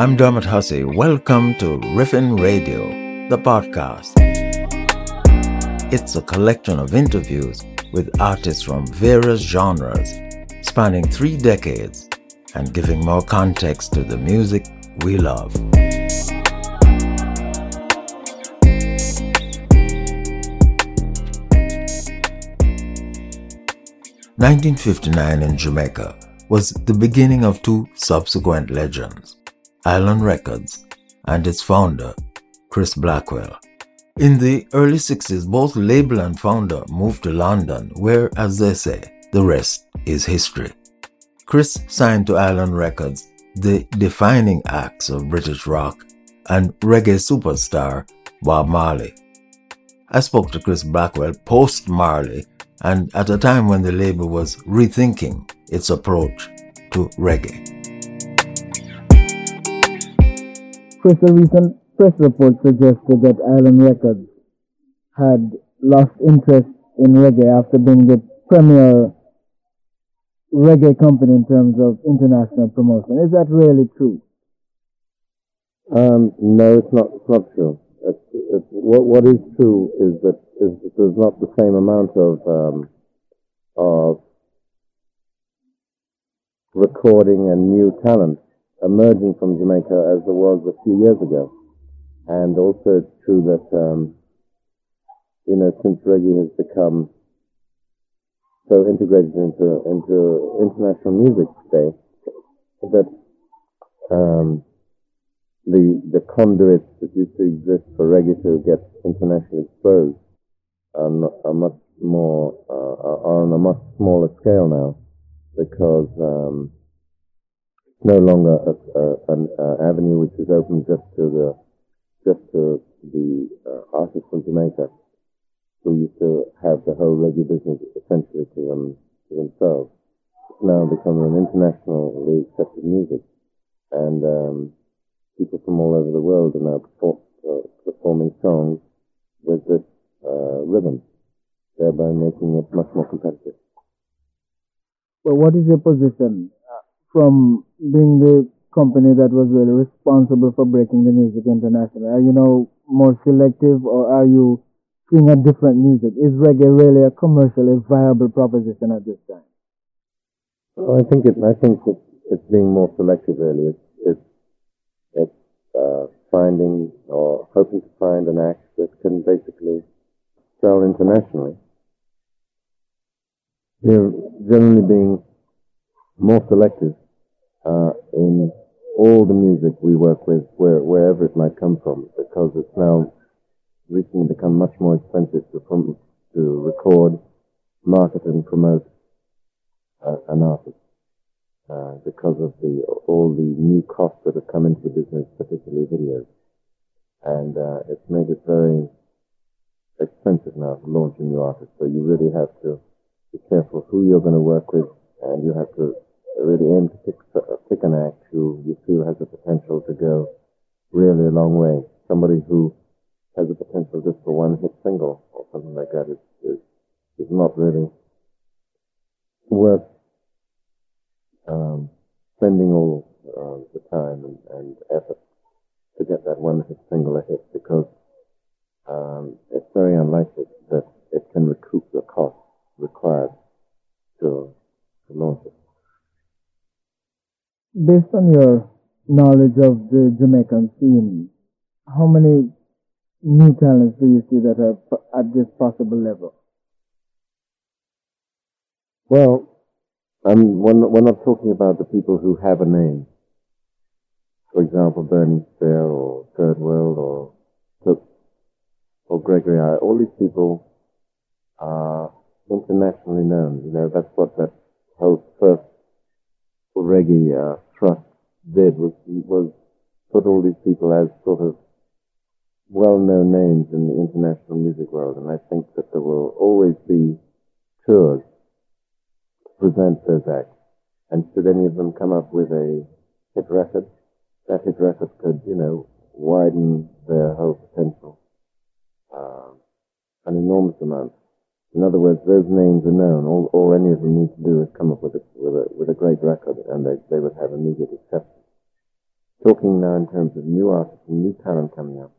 I'm Dermot Hussey. Welcome to Riffin Radio, the podcast. It's a collection of interviews with artists from various genres, spanning three decades, and giving more context to the music we love. 1959 in Jamaica was the beginning of two subsequent legends, Island Records and its founder, Chris Blackwell. In the early 60s, both label and founder moved to London, where, as they say, the rest is history. Chris signed to Island Records, the defining acts of British rock, and reggae superstar Bob Marley. I spoke to Chris Blackwell post Marley and at a time when the label was rethinking its approach to reggae. Chris, a recent press report suggested that Island Records had lost interest in reggae after being the premier reggae company in terms of international promotion. Is that really true? Um, no, it's not. It's not true. It's, it's, what, what is true is that is there's not the same amount of um, of recording and new talent emerging from Jamaica as there was a few years ago. And also it's true that, um, you know, since reggae has become so integrated into, into international music today, that um, the, the conduits that used to exist for reggae to get internationally exposed are, not, are much more uh, are on a much smaller scale now because um, no longer a, a, an uh, avenue which is open just to the just to the uh, artists from Jamaica who used to have the whole reggae business essentially to them to themselves. It's now become an internationally accepted music, and um, people from all over the world are now perform, uh, performing songs with this uh, rhythm, thereby making it much more competitive. Well, what is your position uh, from being the company that was really responsible for breaking the music internationally? Are you know more selective, or are you seeing a different music? Is reggae really a commercially viable proposition at this time? Well, I think it. I think it's, it's being more selective. Really, it's it's, it's uh, finding or hoping to find an act that can basically sell internationally. We're generally being more selective uh, in all the music we work with, where, wherever it might come from, because it's now recently become much more expensive to, to record, market, and promote uh, an artist. Uh, because of the all the new costs that have come into the business, particularly videos, and uh, it's made it very expensive now to launch a new artist. So you really have to be careful who you're going to work with, and you have to really aim to pick, pick an act who you feel has the potential to go really a long way. Somebody who has the potential just for one hit single or something like that is, is, is not really worth um, spending all uh, the time and, and effort to get that one hit single a hit because um, it's very unlikely that it can recoup the cost required to, to launch it. Based on your knowledge of the Jamaican scene, how many new talents do you see that are at this possible level? Well, um, we're, we're not talking about the people who have a name. For example, Burning Spear or Third World or Cook or Gregory I, all these people are internationally known. You know, that's what that whole first reggae uh, thrust did was was put all these people as sort of well-known names in the international music world, and I think that there will always be tours to present those acts. And should any of them come up with a hit record, that hit record could, you know, widen their whole potential uh, an enormous amount. In other words, those names are known. All, all any of them need to do is come up with a, with a, with a great record, and they, they would have immediate acceptance. talking now in terms of new artists and new talent coming up,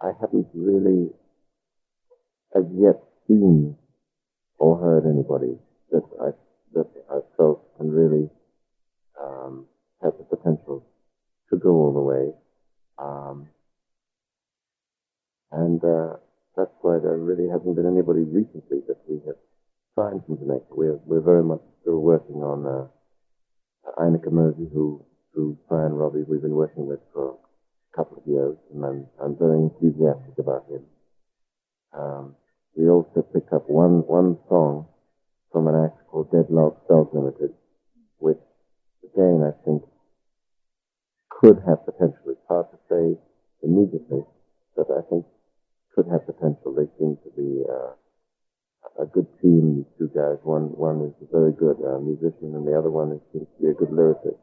I haven't really as yet seen or heard anybody that I that I felt can really um, have the potential to go all the way. Um, and uh, that's why there really hasn't been anybody recently that we have signed from Jamaica. We're, we're very much still working on uh, Ini Kamoze, who, who Sly and Robbie we've been working with for a couple of years, and I'm, I'm very enthusiastic about him. Um, we also picked up one, one song from an act called Deadlock Self Limited, which again I think could have potential. It's hard to say immediately, but I think could have potential. They seem to be uh, a good team. These two guys. One one is a very good uh, musician, and the other one is, seems to be a good lyricist.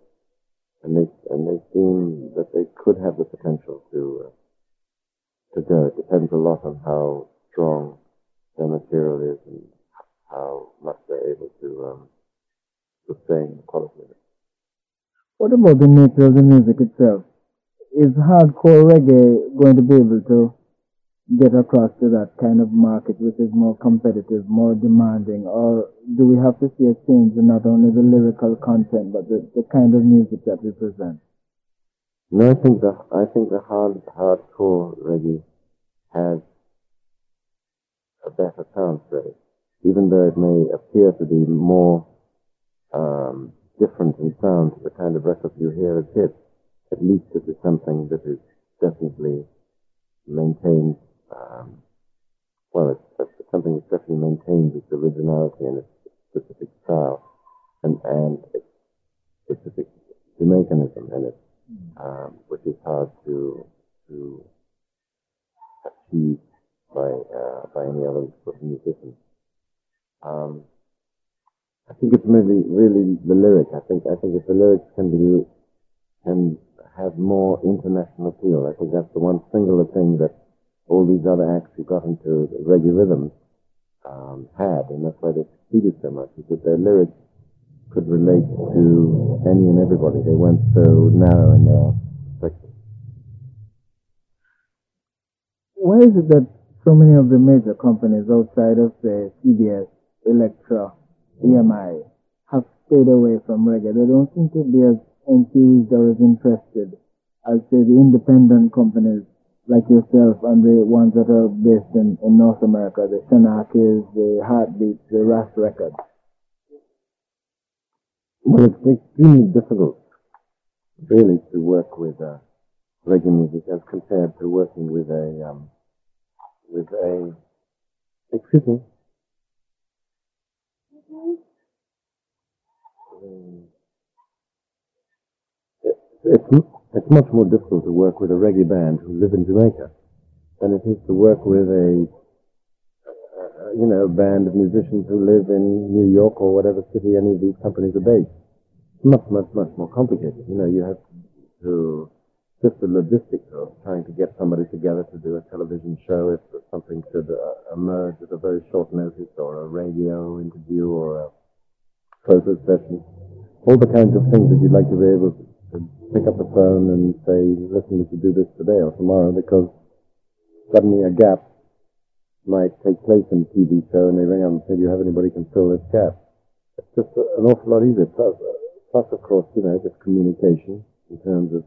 And they and they seem that they could have the potential to uh, to go. It depends a lot on how strong their material is and how much they're able to um, sustain the quality of it. What about the nature of the music itself? Is hardcore reggae going to be able to get across to that kind of market which is more competitive, more demanding, or do we have to see a change in not only the lyrical content but the, the kind of music that we present? No, I think the I think the hard hardcore reggae has a better sound it, even though it may appear to be more um, different in sound to the kind of records you hear as hits. At least it is something that is definitely maintained um, well, it's, it's, something that definitely maintains its originality and its specific style and, and its specific Jamaicanism in it, um, which is hard to to achieve by uh, by any other sort of musician. Um, I think it's really really the lyric. I think I think if the lyrics can be can have more international appeal, I think that's the one singular thing that all these other acts who got into reggae rhythms um, had, and that's why they succeeded so much, is that their lyrics could relate to any and everybody. They weren't so narrow in their perspective. Why is it that so many of the major companies outside of, say, CBS, Elektra, EMI, have stayed away from reggae? They don't seem to be as enthused or as interested as, say, the independent companies like yourself and the ones that are based in, in North America, the Shanachies, the Heartbeats, the Ras Records? Well, it's extremely difficult, really, to work with uh, reggae music as compared to working with a um, with a excuse me. Um, it, it's it's much more difficult to work with a reggae band who live in Jamaica than it is to work with a, uh, you know, band of musicians who live in New York or whatever city any of these companies are based. It's much, much, much more complicated. You know, you have to, just the logistics of trying to get somebody together to do a television show if something should uh, emerge at a very short notice or a radio interview or a photo session. All the kinds of things that you'd like to be able to pick up the phone and say, listen, we should do this today or tomorrow because suddenly a gap might take place in the TV show and they ring up and say, do you have anybody can fill this gap? It's just an awful lot easier. Plus, plus, of course, you know, just communication in terms of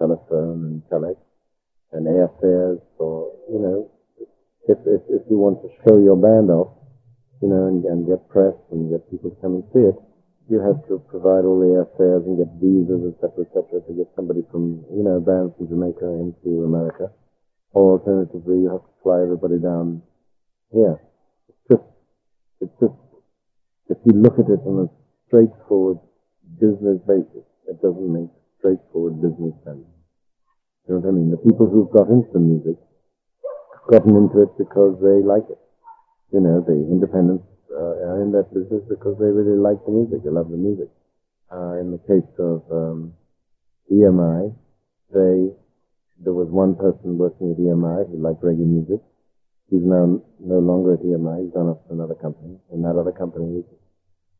telephone and telex and airfares or, you know, if, if, if you want to show your band off, you know, and, and get press and get people to come and see it, you have to provide all the airfares and get visas, etc., etc., to get somebody from, you know, bands from Jamaica into America. Or alternatively, you have to fly everybody down here. It's just, it's just, if you look at it on a straightforward business basis, it doesn't make straightforward business sense. You know what I mean? The people who've got into the music gotten into it because they like it. You know, the independents uh, are in that business because they really like the music. They love the music. Uh, in the case of um, EMI, they there was one person working at EMI who liked reggae music. He's now no longer at EMI. He's gone off to another company, and that other company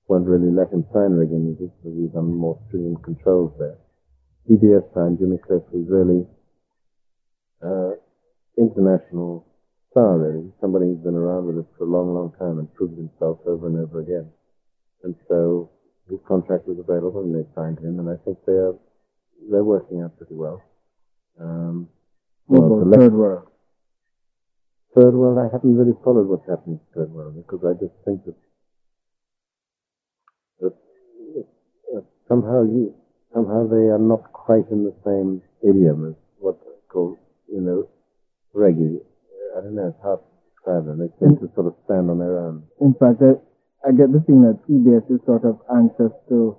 won't really let him sign reggae music because he's on more stringent controls there. CBS signed Jimmy Cliff, who's really uh, international star, really. Somebody who's been around with us for a long, long time and proved himself over and over again. And so his contract was available and they signed him, and I think they're they're working out pretty well. Um, well, the Third World? Third World, I haven't really followed what's happening in Third World because I just think that, that uh, somehow you somehow they are not quite in the same idiom as what called you know reggae. I don't know. It's hard to describe them. They seem to sort of stand on their own. In fact, I, I get the feeling that CBS is sort of anxious to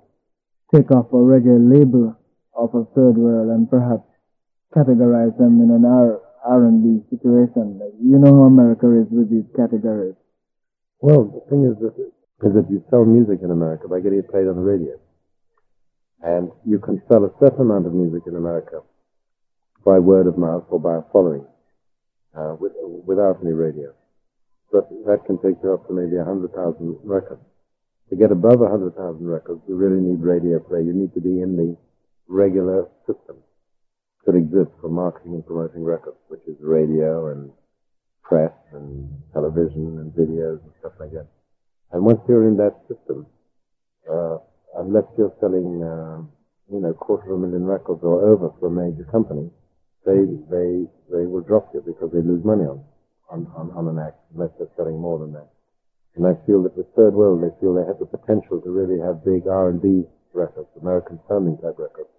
take off a reggae label off of Third World and perhaps categorize them in an R R&B situation. Like, you know how America is with these categories. Well, the thing is that is that you sell music in America by getting it played on the radio, and you can sell a certain amount of music in America by word of mouth or by a following, uh, with, without any radio. But that can take you up to maybe hundred thousand records. To get above hundred thousand records, you really need radio play. You need to be in the regular system that exists for marketing and promoting records, which is radio and press and television and videos and stuff like that. And once you're in that system, uh, unless you're selling, uh, you know, quarter of a million records or over for a major company, they they they will drop you because they lose money on on, on, on an act unless they're selling more than that. And I feel that with Third World, they feel they have the potential to really have big R&B records, American sounding type records,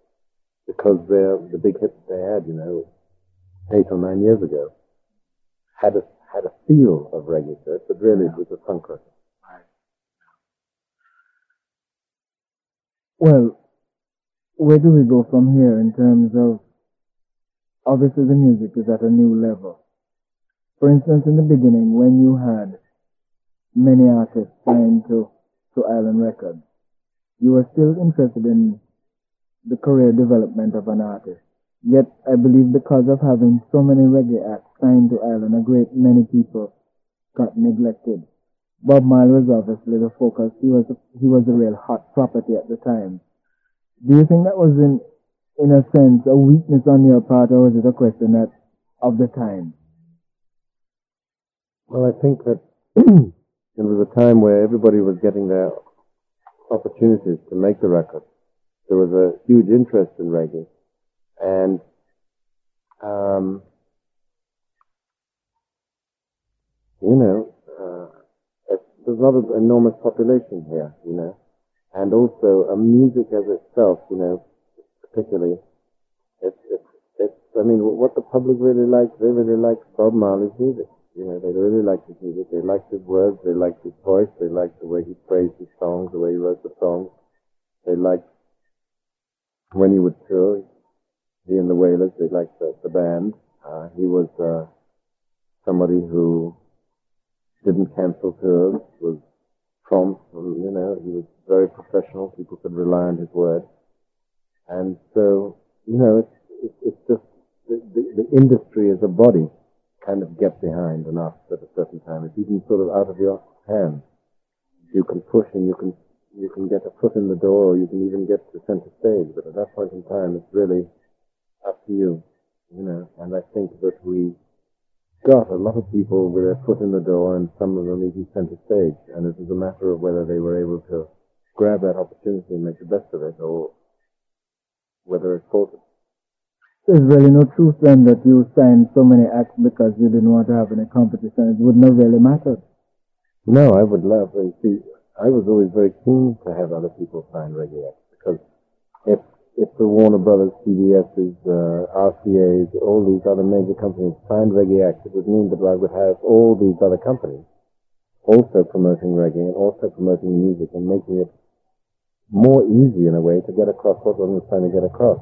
because they're the big hits they had, you know, eight or nine years ago, had a had a feel of reggae to it, but really it was a funk record. Well, where do we go from here in terms of obviously the music is at a new level. For instance, in the beginning, when you had many artists signed to, to Island Records, you were still interested in the career development of an artist. Yet, I believe because of having so many reggae acts signed to Island, a great many people got neglected. Bob Marley was obviously the focus. He was he was a real hot property at the time. Do you think that was in in a sense a weakness on your part, or was it a question that of the time? Well, I think that it was a time where everybody was getting their opportunities to make the record. There was a huge interest in reggae, and um, you know, uh, it's, there's not an enormous population here, you know, and also a music as itself, you know, particularly, it's it's it's. I mean, what the public really likes, they really like Bob Marley's music. You know, they really liked his music. They liked his words. They liked his voice. They liked the way he phrased his songs, the way he wrote the songs. They liked when he would tour. He and the Wailers, they liked the, the band. Uh, he was uh, somebody who didn't cancel tours, was prompt, you know, he was very professional. People could rely on his word. And so, you know, it's, it's, just the, the, the industry as a body kind of get behind and enough at a certain time. It's even sort of out of your hands. You can push and you can you can get a foot in the door, or you can even get to center stage. But at that point in time, it's really up to you, you know. And I think that we got a lot of people with their foot in the door, and some of them even center stage. And it was a matter of whether they were able to grab that opportunity and make the best of it, or whether it's faltered. There's really no truth then that you signed so many acts because you didn't want to have any competition. It wouldn't have really mattered. No, I would love to see. I was always very keen to have other people sign reggae acts because if if the Warner Brothers, CBS's, uh, RCA's, all these other major companies signed reggae acts, it would mean that I would have all these other companies also promoting reggae and also promoting music and making it more easy in a way to get across what one was trying to get across.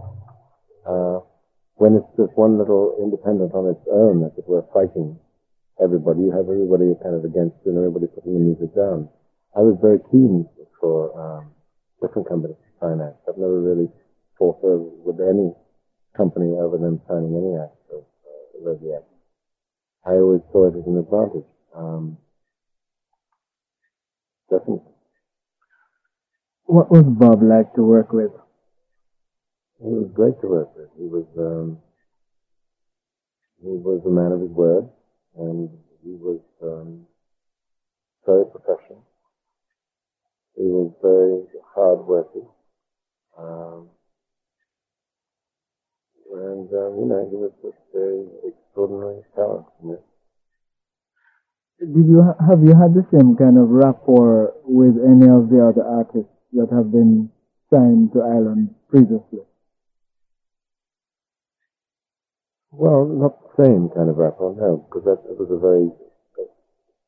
Uh, when it's just one little independent on its own, as it were, fighting everybody, you have everybody kind of against you and everybody putting the music down. I was very keen for um, different companies to sign acts. I've never really fought with any company other than signing any act of uh, reggae act. I always saw it as an advantage. Um, definitely. What was Bob like to work with? He was great to work with. He was um, he was a man of his word, and he was um, very professional. He was very hard-working. Um, and, um, you know, he was just very extraordinary talent. You know. Did you ha- have you had the same kind of rapport with any of the other artists that have been signed to Island previously? Well, not the same kind of rapport, no, because that was a very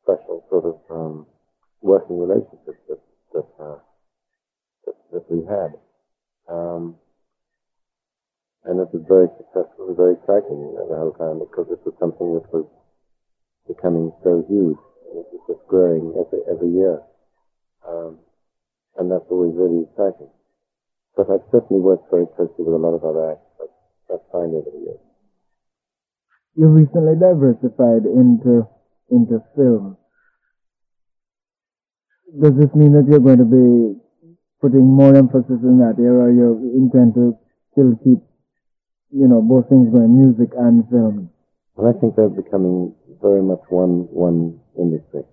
special sort of um, working relationship that that, uh, that, that we had. Um, and it was very successful and very exciting at the whole time because it was something that was becoming so huge. It was just growing every, every year. Um, and that's always really exciting. But I've certainly worked very closely with a lot of other acts. But that's fine over the years. You recently diversified into into film. Does this mean that you're going to be putting more emphasis in that area, or you intend to still keep, you know, both things going, music and film? Well, I think they're becoming very much one one industry.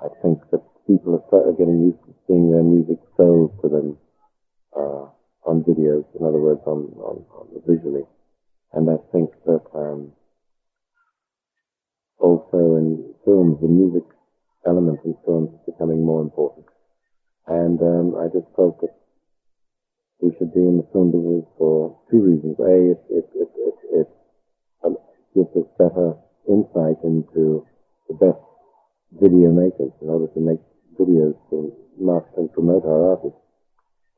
I think that people are starting getting used to seeing their music sold to them uh, on videos, in other words, on, on, on visually. And I think that um, also in films, the music element in films is becoming more important. And um, I just felt that we should be in the film business for two reasons. A, it, it, it, it, it um, gives us better insight into the best video makers in order to make videos to market and promote our artists.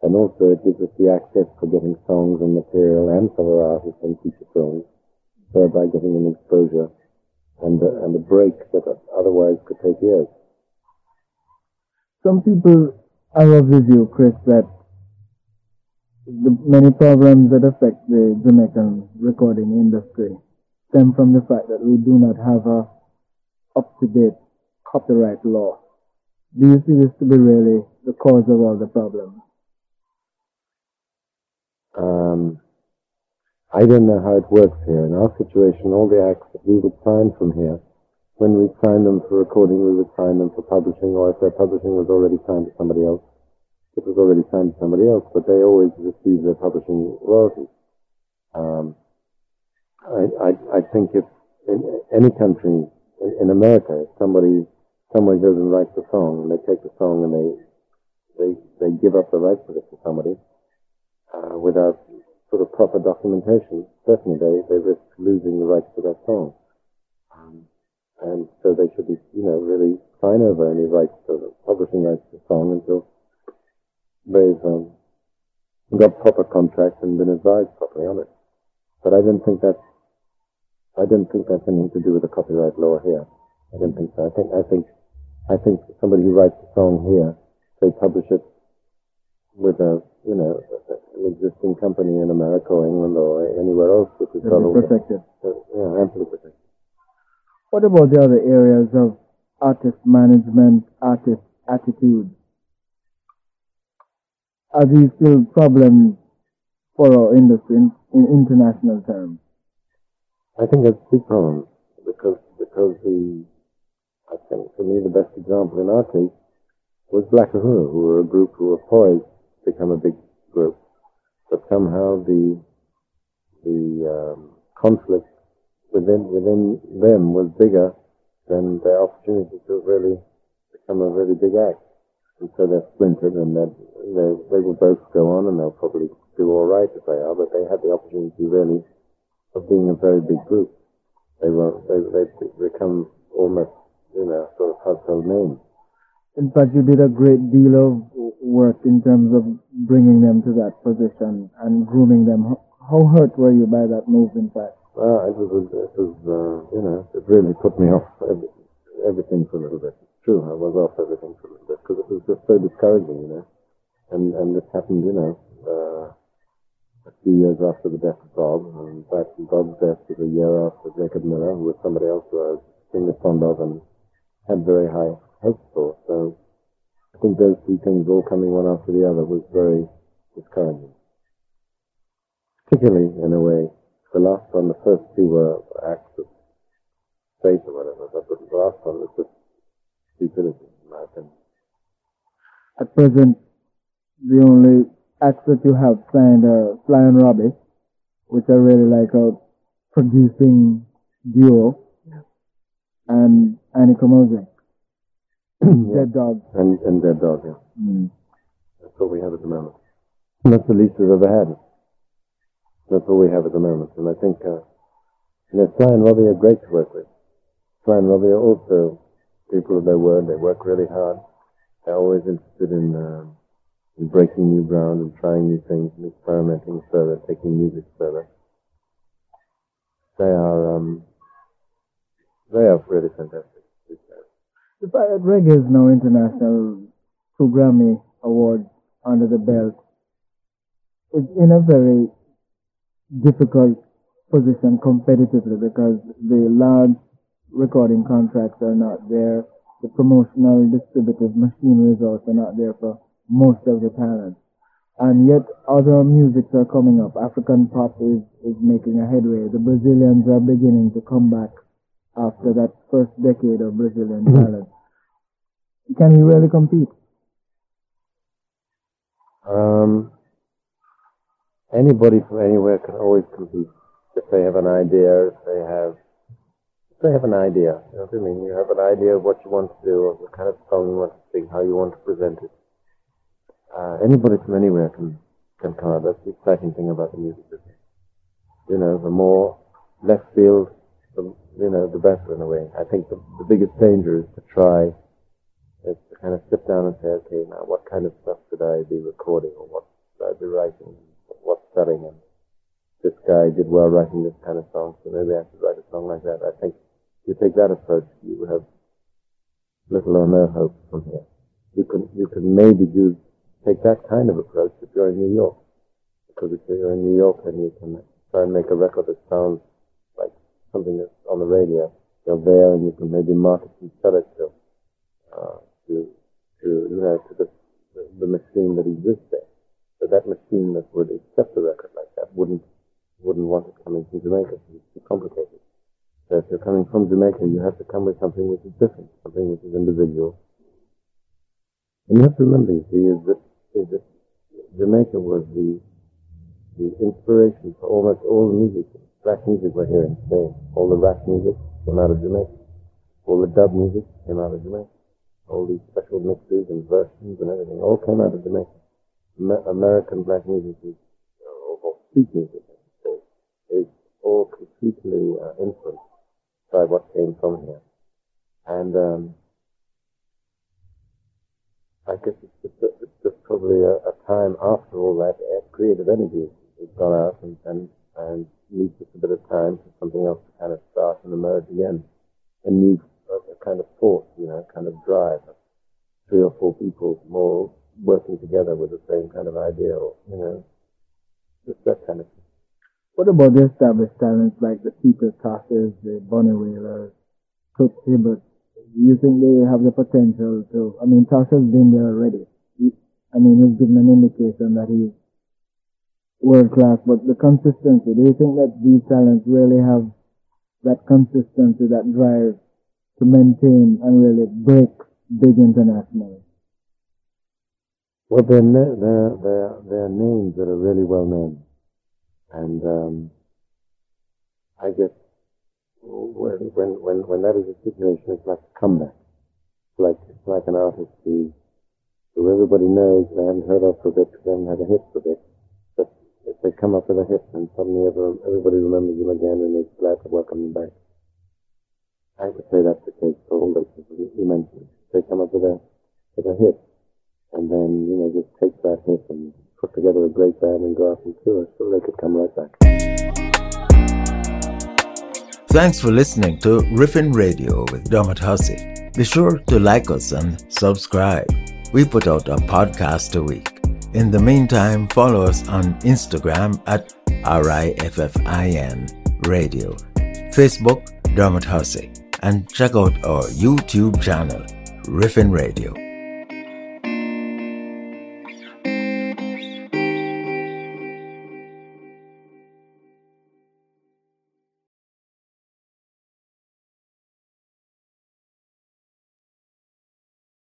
And also it gives us the access for getting songs and material and for our artists in feature films, thereby getting an exposure and a, and a break that otherwise could take years. Some people are of the view, Chris, that the many problems that affect the Jamaican recording industry stem from the fact that we do not have a up-to-date copyright law. Do you see this to be really the cause of all the problems? Um, I don't know how it works here. In our situation, all the acts that we would sign from here, when we sign them for recording, we would sign them for publishing, or if their publishing was already signed to somebody else, it was already signed to somebody else, but they always receive their publishing royalties. Um, I, I, I think if in any country, in, in America, if somebody goes and writes a song, and they take the song and they they they give up the rights of it to somebody uh, without sort of proper documentation. Certainly, they they risk losing the rights to that song, um, and so they should be you know really sign over any rights to the publishing rights to the song until they've um, got proper contracts and been advised properly on it. But I don't think that's I don't think that's anything to do with the copyright law here. I don't think so. I think I think I think somebody who writes a song here, they publish it with a, you know, an existing company in America or England or anywhere else, which is protected. yeah, amply protected. What about the other areas of artist management, artist attitude? Are these still problems for our industry in, in international terms? I think that's a big problem because because the me the best example in our case was Black Uhuru, who were a group who were poised to become a big group, but somehow the the um, conflict within within them was bigger than their opportunity to really become a really big act, and so they're splintered, and they they will both go on, and they'll probably do all right if they are, but they had the opportunity really of being a very big group. They were they they become almost you know, sort of household name. In fact, you did a great deal of work in terms of bringing them to that position and grooming them. How hurt were you by that move, in fact? Well, it was, it was uh, you know, it really put me off every, everything for a little bit. It's true, I was off everything for a little bit because it was just so discouraging, you know. And and this happened, you know, uh, a few years after the death of Bob. And in fact, Bob's death was a year after Jacob Miller, who was somebody else who I was extremely fond of and had very high hopes for. So I think those two things all coming one after the other was very discouraging. particularly in a way. The last one, the first two were acts of faith or whatever, but the last one was just stupidity, in my opinion. At present, the only acts that you have signed are Sly and Robbie, which are really like a producing duo, and Ini Kamoze. Dead Dog. And, and Dead Dog, yeah. Mm. That's all we have at the moment. And that's the least we've ever had. That's all we have at the moment. And I think, uh, you know, Sly and Robbie are great to work with. Sly and Robbie are also people of their word. They work really hard. They're always interested in, uh, in breaking new ground and trying new things and experimenting further, taking music further. They are, um, they are really fantastic. The Pirate Reggae is now international Grammy awards under the belt. It's in a very difficult position competitively because the large recording contracts are not there. The promotional distributive machinery are not there for most of the talent. And yet other musics are coming up. African pop is, is making a headway. The Brazilians are beginning to come back after that first decade of Brazilian talent. Can he really compete? Um, anybody from anywhere can always compete if they have an idea, if they have, if they have an idea. You know what I mean? You have an idea of what you want to do, of the kind of song you want to sing, how you want to present it. Uh, anybody from anywhere can can come out. That's the exciting thing about the music business. You know, the more left field, the you know, the better in a way. I think the, the biggest danger is to try is to kind of sit down and say, okay, now what kind of stuff should I be recording or what should I be writing? What's selling? And this guy did well writing this kind of song, so maybe I should write a song like that. I think if you take that approach, you have little or no hope from here. You can, you can maybe do, take that kind of approach if you're in New York. Because if you're in New York and you can try and make a record that sounds something that's on the radio, you're there and you can maybe market and sell it to, uh, to, to, you know, to the, the, the machine that exists there. So that machine that would accept a record like that wouldn't, wouldn't want it coming from Jamaica. It's too complicated. So if you're coming from Jamaica, you have to come with something which is different, something which is individual. And you have to remember, you see, is that, is that Jamaica was the, the inspiration for almost all the music, black music we're hearing today. All the rap music came out of Jamaica. All the dub music came out of Jamaica. All these special mixes and versions and everything all came out of Jamaica. Amer- American black music is, or, or street music, I should say, is all completely uh, influenced by what came from here. And um, I guess it's just, it's just probably a, a time after all that uh, creative energy has gone out and, and, and needs just a bit of time for something else to kind of start and emerge again. And needs a, kind of force, you know, kind of drive. Three or four people more working together with the same kind of idea, or, you know, just that kind of thing. What about the established talents like the Peter Toshes, the Bunny Wailers, Toots Hibbert? Do you think they have the potential to, I mean, Tosh's been there already. He, I mean, he's given an indication that he's world class, but the consistency, do you think that these talents really have that consistency, that drive to maintain and really break big internationally? Well, they're, they're, they're, they're names that are really well known. And um, I guess when, when, when, when that is a situation, it's like a comeback. It's like, it's like an artist who, who everybody knows they haven't heard of for a bit, they had a hit for a bit. They come up with a hit, and suddenly ever, everybody remembers them again and is glad to welcome them back. I would say that's the case for all those people you mentioned. They come up with a, with a hit, and then, you know, just take that hit and put together a great band and go out and tour, so they could come right back. Thanks for listening to Riffin Radio with Dermot Hussey. Be sure to like us and subscribe. We put out a podcast a week. In the meantime, follow us on Instagram at RIFFIN Radio, Facebook Dermot Hussey, and check out our YouTube channel, Riffin Radio.